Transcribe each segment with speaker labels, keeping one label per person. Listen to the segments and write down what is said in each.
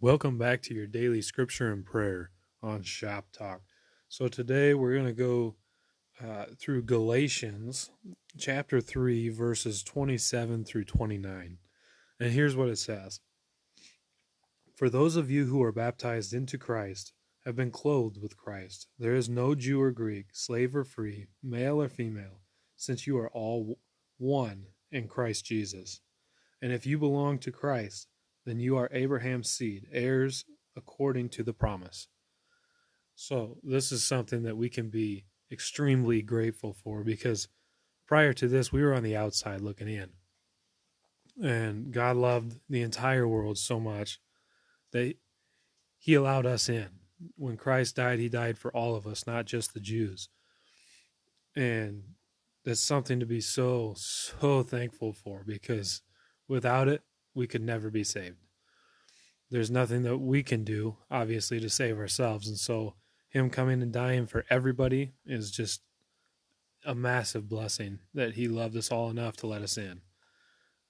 Speaker 1: Welcome back to your daily scripture and prayer on Shop Talk. So today we're going to go uh, through Galatians chapter 3, verses 27 through 29. And here's what it says For those of you who are baptized into Christ have been clothed with Christ. There is no Jew or Greek, slave or free, male or female, since you are all one in Christ Jesus. And if you belong to Christ, then you are Abraham's seed, heirs according to the promise. So, this is something that we can be extremely grateful for because prior to this, we were on the outside looking in. And God loved the entire world so much that He allowed us in. When Christ died, He died for all of us, not just the Jews. And that's something to be so, so thankful for because without it, we could never be saved. There's nothing that we can do, obviously, to save ourselves. And so, Him coming and dying for everybody is just a massive blessing that He loved us all enough to let us in.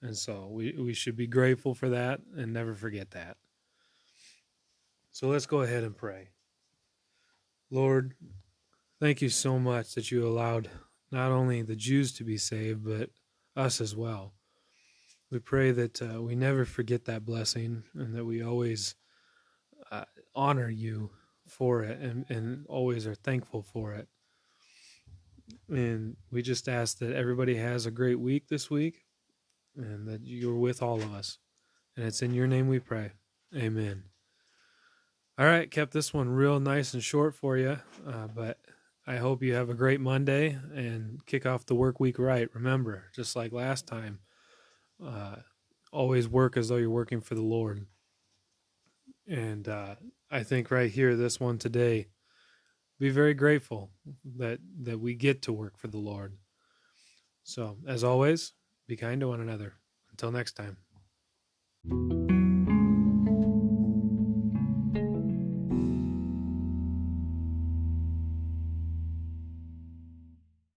Speaker 1: And so, we, we should be grateful for that and never forget that. So, let's go ahead and pray. Lord, thank you so much that you allowed not only the Jews to be saved, but us as well. We pray that uh, we never forget that blessing and that we always uh, honor you for it and, and always are thankful for it. And we just ask that everybody has a great week this week and that you're with all of us. And it's in your name we pray. Amen. All right, kept this one real nice and short for you, uh, but I hope you have a great Monday and kick off the work week right. Remember, just like last time, uh, always work as though you're working for the Lord. And uh, I think right here, this one today, be very grateful that that we get to work for the Lord. So, as always, be kind to one another. Until next time.